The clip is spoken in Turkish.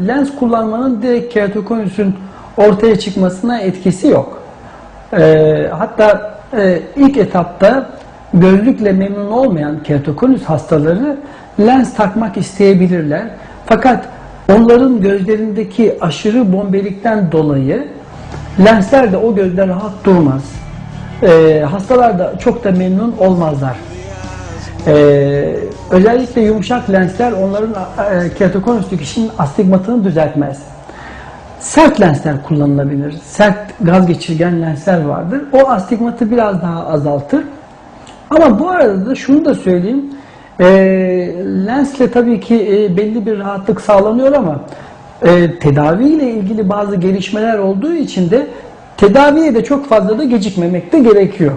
lens kullanmanın direkt keratokonüsün ortaya çıkmasına etkisi yok. Ee, hatta e, ilk etapta gözlükle memnun olmayan keratokonüs hastaları lens takmak isteyebilirler. Fakat onların gözlerindeki aşırı bombelikten dolayı lensler de o gözde rahat durmaz. Ee, hastalar da çok da memnun olmazlar. Ee, özellikle yumuşak lensler onların e, keratokonüs kişinin astigmatını düzeltmez. Sert lensler kullanılabilir. Sert gaz geçirgen lensler vardır. O astigmatı biraz daha azaltır. Ama bu arada da şunu da söyleyeyim. E, lensle tabii ki e, belli bir rahatlık sağlanıyor ama e, tedaviyle ilgili bazı gelişmeler olduğu için de tedaviye de çok fazla da gecikmemek de gerekiyor.